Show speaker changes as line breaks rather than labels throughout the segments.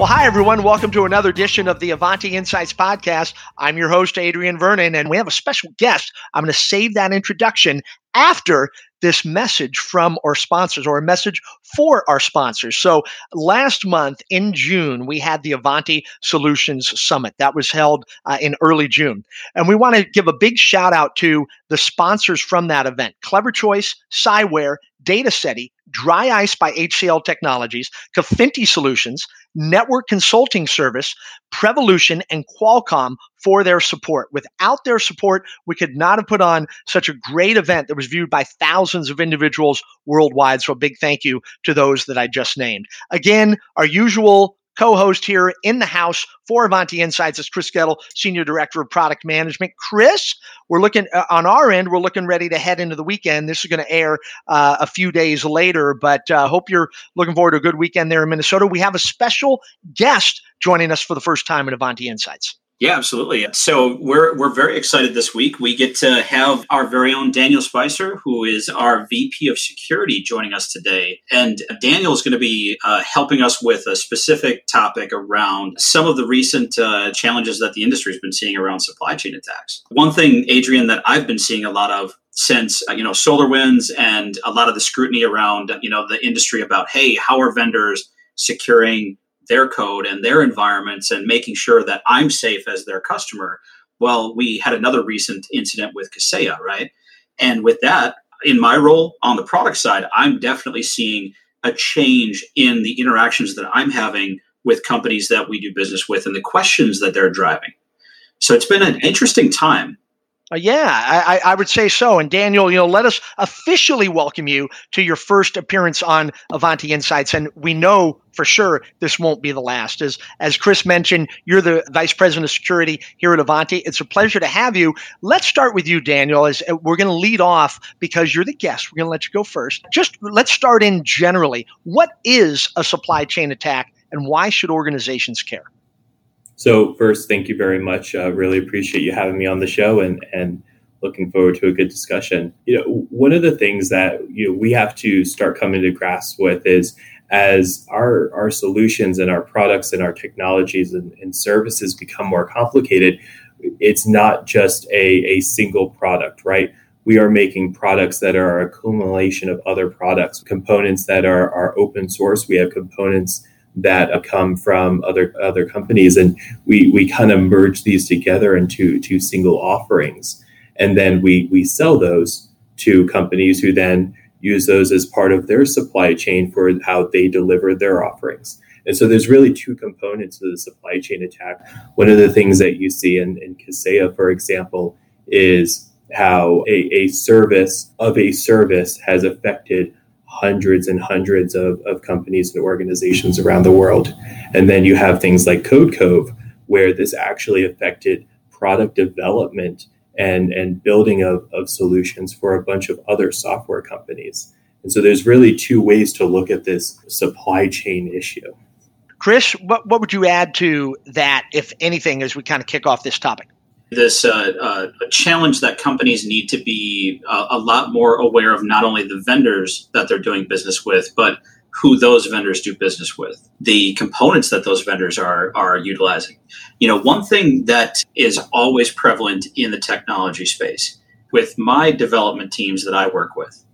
Well, hi, everyone. Welcome to another edition of the Ivanti Insights podcast. I'm your host, Adrian Vernon, and we have a special guest. I'm going to save that introduction after this message from our sponsors or a message for our sponsors. So last month in June, we had the Ivanti Solutions Summit that was held uh, in early June. And we want to give a big shout out to the sponsors from that event Clever Choice, Cyware, DataSeti, DRYiCE by HCL Technologies, Cafinti Solutions, Network Consulting Service, Prevolution, and Qualcomm for their support. Without their support, we could not have put on such a great event that was viewed by thousands of individuals worldwide. So a big thank you to those that I just named. Again, our usual co-host here in the house for Ivanti Insights is Chris Goettl, Senior Director of Product Management. Chris, we're looking uh, on our end, we're looking ready to head into the weekend. This is going to air uh, a few days later, but uh, hope you're looking forward to a good weekend there in Minnesota. We have a special guest joining us for the first time in Ivanti Insights.
Yeah, absolutely. So we're we're very excited this week. We get to have our very own Daniel Spicer, who is our VP of Security, joining us today. And Daniel is going to be uh, helping us with a specific topic around some of the recent uh, challenges that the industry has been seeing around supply chain attacks. One thing, Adrian, that I've been seeing a lot of since uh, you know SolarWinds and a lot of the scrutiny around you know the industry about hey, how are vendors securing their code and their environments and making sure that I'm safe as their customer. Well, we had another recent incident with Kaseya, right? And with that, in my role on the product side, I'm definitely seeing a change in the interactions that I'm having with companies that we do business with and the questions that they're driving. So it's been an interesting time.
Uh, yeah, I, I, would say so. And Daniel, you know, let us officially welcome you to your first appearance on Ivanti Insights. And we know for sure this won't be the last. As as Chris mentioned, you're the vice president of security here at Ivanti. It's a pleasure to have you. Let's start with you, Daniel. As uh, we're going to lead off because you're the guest. We're going to let you go first. Just let's start in generally. What is a supply chain attack, and why should organizations care?
So first, thank you very much. Uh, really appreciate you having me on the show and and looking forward to a good discussion. You know, one of the things that you know we have to start coming to grasp with is as our our solutions and our products and our technologies and, and services become more complicated, it's not just a, a single product, right? We are making products that are a accumulation of other products, components that are, are open source. We have components that come from other other companies, and we we kind of merge these together into two single offerings, and then we we sell those to companies who then use those as part of their supply chain for how they deliver their offerings. And so there's really two components to the supply chain attack. One of the things that you see in, in Kaseya, for example, is how a, a service of a service has affected hundreds and hundreds of, of companies and organizations around the world. And then you have things like Codecov, where this actually affected product development and, and building of, of solutions for a bunch of other software companies. And so there's really two ways to look at this supply chain issue.
Chris, what, what would you add to that, if anything, as we kind of kick off this topic?
This uh, uh, challenge that companies need to be uh, a lot more aware of not only the vendors that they're doing business with, but who those vendors do business with, the components that those vendors are are utilizing. You know, one thing that is always prevalent in the technology space with my development teams that I work with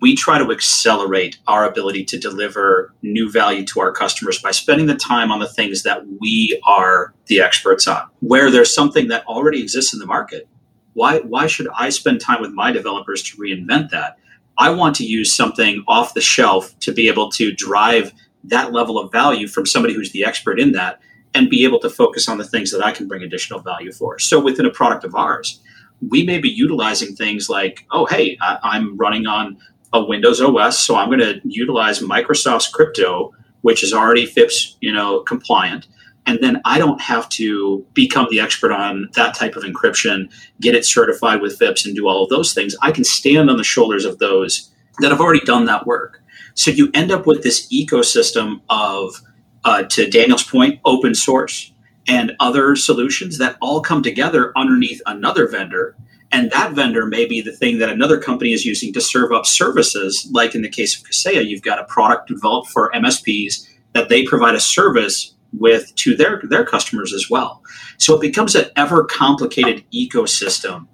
we try to accelerate our ability to deliver new value to our customers by spending the time on the things that we are the experts on. Where there's something that already exists in the market, why, why should I spend time with my developers to reinvent that? I want to use something off the shelf to be able to drive that level of value from somebody who's the expert in that and be able to focus on the things that I can bring additional value for. So within a product of ours, we may be utilizing things like, oh, hey, I, am running on a Windows OS, so I'm going to utilize Microsoft's crypto, which is already FIPS, you know, compliant. And then I don't have to become the expert on that type of encryption, get it certified with FIPS, and do all of those things. I can stand on the shoulders of those that have already done that work. So you end up with this ecosystem of, uh, to Daniel's point, open source and other solutions that all come together underneath another vendor and that vendor may be the thing that another company is using to serve up services. Like in the case of Kaseya, you've got a product developed for MSPs that they provide a service with to their their customers as well. So it becomes an ever complicated ecosystem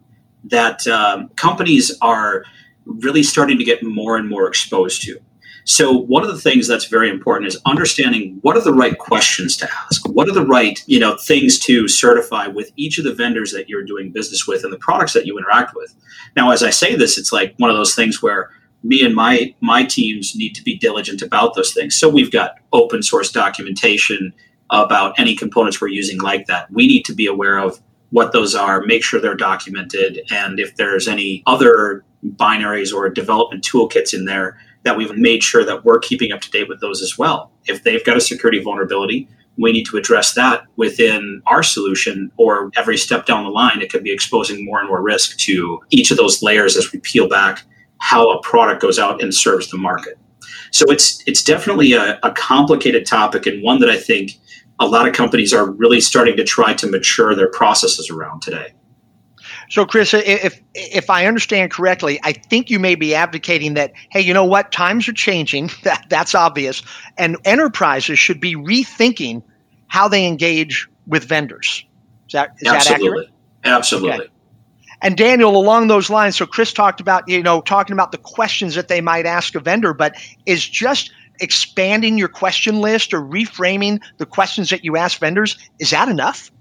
that um, companies are really starting to get more and more exposed to. So one of the things that's very important is understanding what are the right questions to ask. What are the right, you know, things to certify with each of the vendors that you're doing business with and the products that you interact with. Now, as I say this, it's like one of those things where me and my my teams need to be diligent about those things. So we've got open source documentation about any components we're using like that. We need to be aware of what those are, make sure they're documented, and if there's any other binaries or development toolkits in there that we've made sure that we're keeping up to date with those as well. If they've got a security vulnerability, we need to address that within our solution or every step down the line it could be exposing more and more risk to each of those layers as we peel back how a product goes out and serves the market so it's it's definitely a, a complicated topic and one that i think a lot of companies are really starting to try to mature their processes around today
so, Chris, if if I understand correctly, I think you may be advocating that, hey, you know what, times are changing. That that's obvious, and enterprises should be rethinking how they engage with vendors. Is that is
Absolutely.
that accurate?
Absolutely. Okay.
And Daniel, along those lines, so Chris talked about you know talking about the questions that they might ask a vendor, but is just expanding your question list or reframing the questions that you ask vendors is that enough?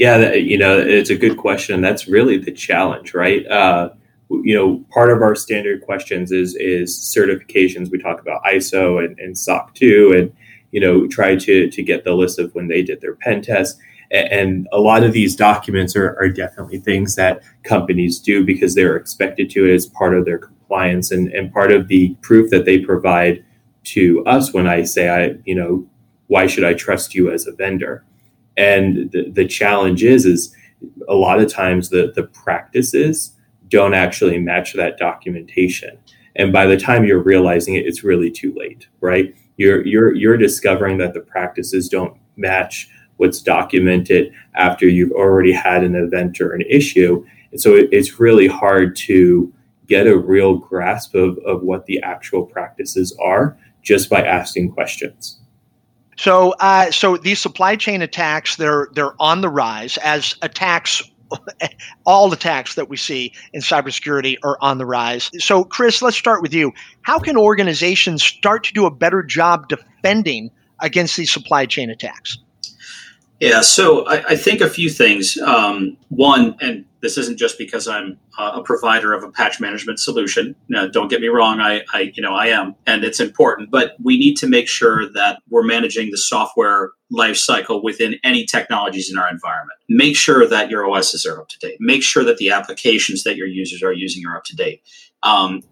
Yeah, you know, it's a good question. That's really the challenge, right? Uh, you know, part of our standard questions is is certifications. We talk about ISO and, and SOC 2 and, you know, try to, to get the list of when they did their pen test. And a lot of these documents are, are definitely things that companies do because they're expected to as part of their compliance and, and part of the proof that they provide to us when I say, I, you know, why should I trust you as a vendor? And the, the challenge is, is a lot of times the, the practices don't actually match that documentation. And by the time you're realizing it, it's really too late, right? You're, you're, you're discovering that the practices don't match what's documented after you've already had an event or an issue. And so it, it's really hard to get a real grasp of, of what the actual practices are just by asking questions.
So, uh, so these supply chain attacks they're they're on the rise as attacks. All attacks that we see in cybersecurity are on the rise. So, Chris, let's start with you. How can organizations start to do a better job defending against these supply chain attacks?
Yeah, so I, I think a few things. Um, one, and this isn't just because I'm uh, a provider of a patch management solution. Now, don't get me wrong, I, I, you know, I am, and it's important. But we need to make sure that we're managing the software lifecycle within any technologies in our environment. Make sure that your OSs are up to date. Make sure that the applications that your users are using are up to date. Um,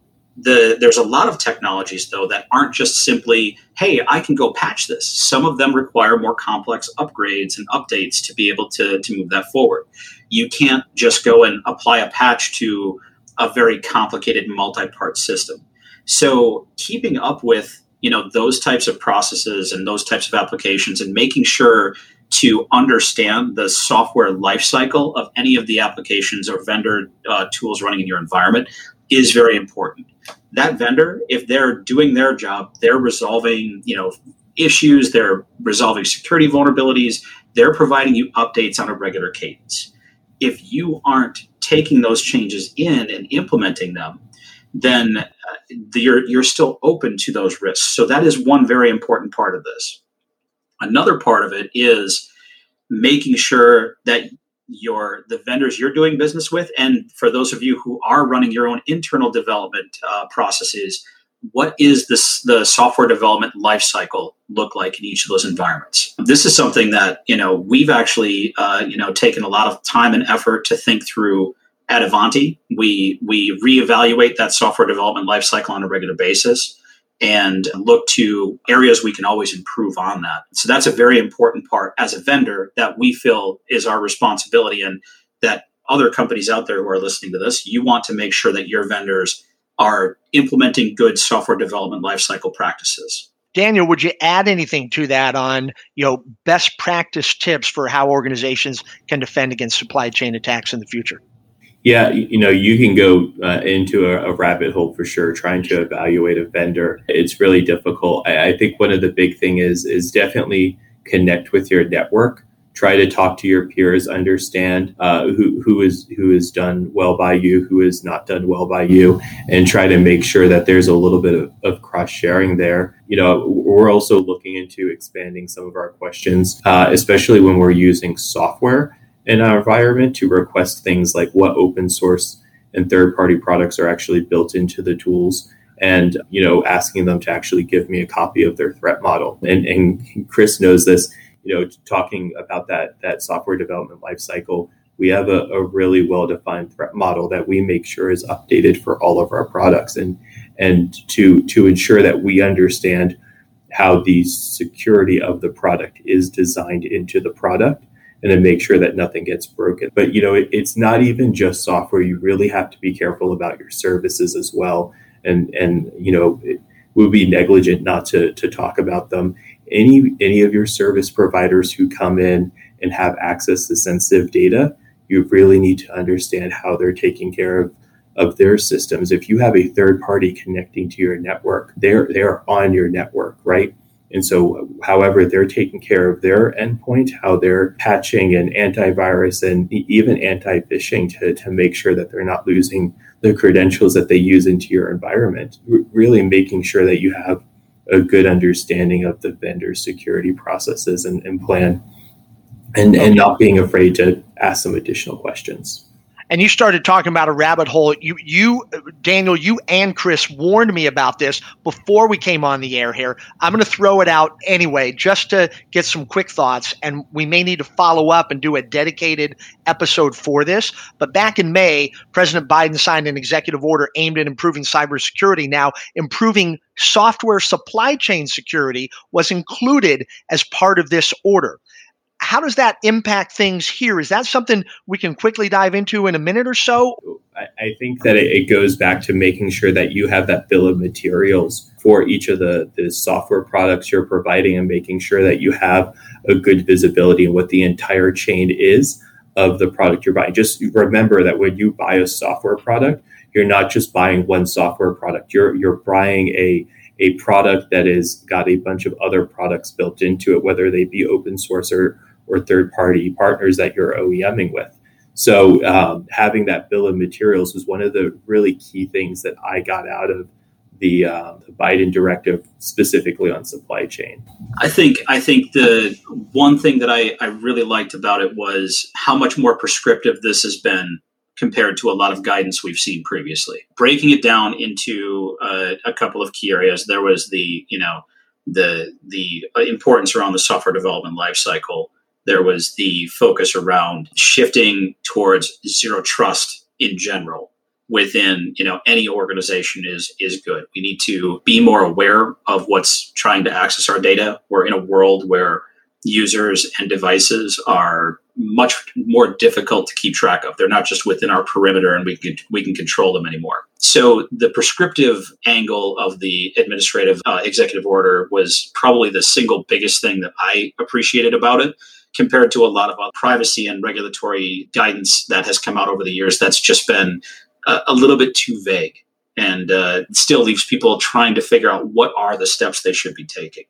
the, there's a lot of technologies though that aren't just simply hey i can go patch this some of them require more complex upgrades and updates to be able to, to move that forward you can't just go and apply a patch to a very complicated multi-part system so keeping up with you know those types of processes and those types of applications and making sure to understand the software lifecycle of any of the applications or vendor uh, tools running in your environment is very important. That vendor, if they're doing their job, they're resolving, you know, issues, they're resolving security vulnerabilities, they're providing you updates on a regular cadence. If you aren't taking those changes in and implementing them, then uh, you're you're still open to those risks. So that is one very important part of this. Another part of it is making sure that your the vendors you're doing business with and for those of you who are running your own internal development uh, processes what is this the software development lifecycle look like in each of those environments this is something that you know we've actually uh, you know taken a lot of time and effort to think through at Ivanti. We we reevaluate that software development lifecycle on a regular basis and look to areas we can always improve on that. So that's a very important part as a vendor that we feel is our responsibility and that other companies out there who are listening to this, you want to make sure that your vendors are implementing good software development lifecycle practices.
Daniel, would you add anything to that on, you know, best practice tips for how organizations can defend against supply chain attacks in the future?
Yeah, you know, you can go uh, into a, a, rabbit hole for sure trying to evaluate a vendor. It's really difficult. I, I think one of the big thing is is definitely connect with your network try to talk to your peers, understand uh, who who is who has done well by you, who is not done well by you, and try to make sure that there's a little bit of, of cross sharing there. You know, we're also looking into expanding some of our questions, uh, especially when we're using software in our environment to request things like what open source and third party products are actually built into the tools and you know asking them to actually give me a copy of their threat model and, and chris knows this you know, talking about that that software development lifecycle, we have a, a really well defined threat model that we make sure is updated for all of our products, and and to to ensure that we understand how the security of the product is designed into the product and then make sure that nothing gets broken. But you know, it, it's not even just software. You really have to be careful about your services as well. And and you know, it would be negligent not to to talk about them any any of your service providers who come in and have access to sensitive data, you really need to understand how they're taking care of of their systems. If you have a third party connecting to your network, they're they're on your network, right? And so, however, they're taking care of their endpoint, how they're patching and antivirus and even anti phishing to, to make sure that they're not losing the credentials that they use into your environment. Really making sure that you have a good understanding of the vendor security processes and, and plan and, okay. and not being afraid to ask some additional questions
and you started talking about a rabbit hole. You, you, Daniel, you and Chris warned me about this before we came on the air here. I'm going to throw it out anyway, just to get some quick thoughts. And we may need to follow up and do a dedicated episode for this. But back in May, President Biden signed an executive order aimed at improving cybersecurity. Now, improving software supply chain security was included as part of this order how does that impact things here? Is that something we can quickly dive into in a minute or so?
I think that it goes back to making sure that you have that bill of materials for each of the, the software products you're providing and making sure that you have a good visibility in what the entire chain is of the product you're buying. Just remember that when you buy a software product, you're not just buying one software product. You're you're buying a a product that has got a bunch of other products built into it, whether they be open source or or third party partners that you're OEMing with. So um, having that bill of materials was one of the really key things that I got out of the, uh, the Biden directive specifically on supply chain.
I think I think the one thing that I, I really liked about it was how much more prescriptive this has been compared to a lot of guidance we've seen previously. Breaking it down into uh, a couple of key areas, there was the you know the the importance around the software development lifecycle. There was the focus around shifting towards zero trust in general within you know any organization is is good. We need to be more aware of what's trying to access our data. We're in a world where users and devices are much more difficult to keep track of. They're not just within our perimeter and we can we can control them anymore. So the prescriptive angle of the administrative uh, executive order was probably the single biggest thing that i appreciated about it compared to a lot of our privacy and regulatory guidance that has come out over the years that's just been a, a little bit too vague and uh, still leaves people trying to figure out what are the steps they should be taking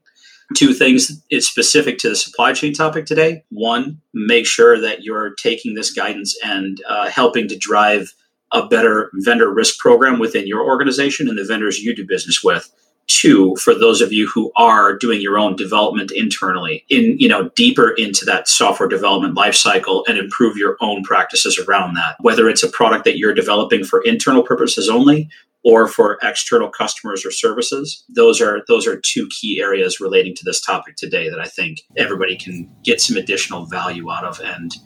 two things is specific to the supply chain topic today. One make sure that you're taking this guidance and uh, helping to drive a better vendor risk program within your organization and the vendors you do business with. Two for those of you who are doing your own development internally in you know deeper into that software development lifecycle and improve your own practices around that. Whether it's a product that you're developing for internal purposes only or for external customers or services those are those are two key areas relating to this topic today that i think everybody can get some additional value out of and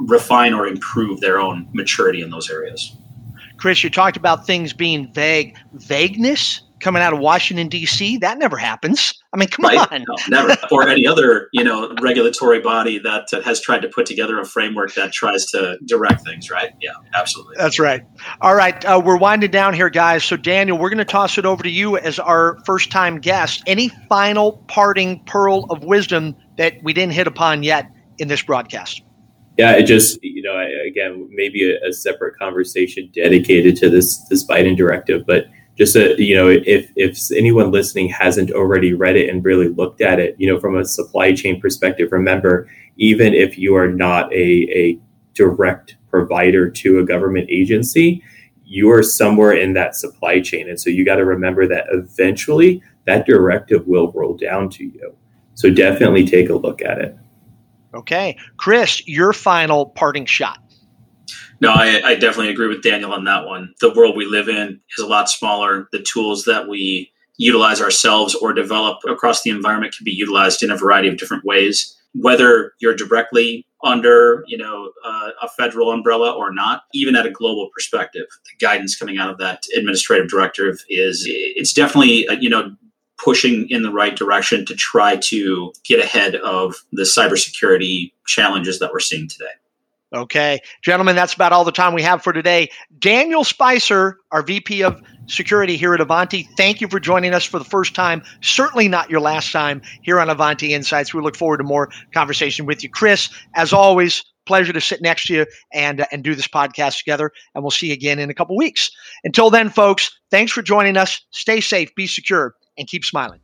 refine or improve their own maturity in those areas.
Chris you talked about things being vague. Vagueness coming out of Washington D.C. That never happens. I mean, come right? on,
no, never. or any other you know regulatory body that uh, has tried to put together a framework that tries to direct things. Right? Yeah, absolutely.
That's right. All right, uh, we're winding down here, guys. So Daniel, we're going to toss it over to you as our first time guest. Any final parting pearl of wisdom that we didn't hit upon yet in this broadcast?
Yeah, it just you know again maybe a, a separate conversation dedicated to this this Biden directive, but just a, you know, if if anyone listening hasn't already read it and really looked at it, you know, from a supply chain perspective, remember, even if you are not a, a direct provider to a government agency, you're somewhere in that supply chain. And so you got to remember that eventually that directive will roll down to you. So definitely take a look at it.
Okay. Chris, your final parting shot.
No, I, I, definitely agree with Daniel on that one. The world we live in is a lot smaller. The tools that we utilize ourselves or develop across the environment can be utilized in a variety of different ways. Whether you're directly under, you know, uh, a federal umbrella or not, even at a global perspective, the guidance coming out of that administrative directive is it's definitely, uh, you know, pushing in the right direction to try to get ahead of the cybersecurity challenges that we're seeing today.
Okay, gentlemen, that's about all the time we have for today. Daniel Spicer, our VP of Security here at Ivanti, thank you for joining us for the first time. Certainly not your last time here on Ivanti Insights. We look forward to more conversation with you. Chris, as always, pleasure to sit next to you and, uh, and do this podcast together. And we'll see you again in a couple weeks. Until then, folks, thanks for joining us. Stay safe, be secure, and keep smiling.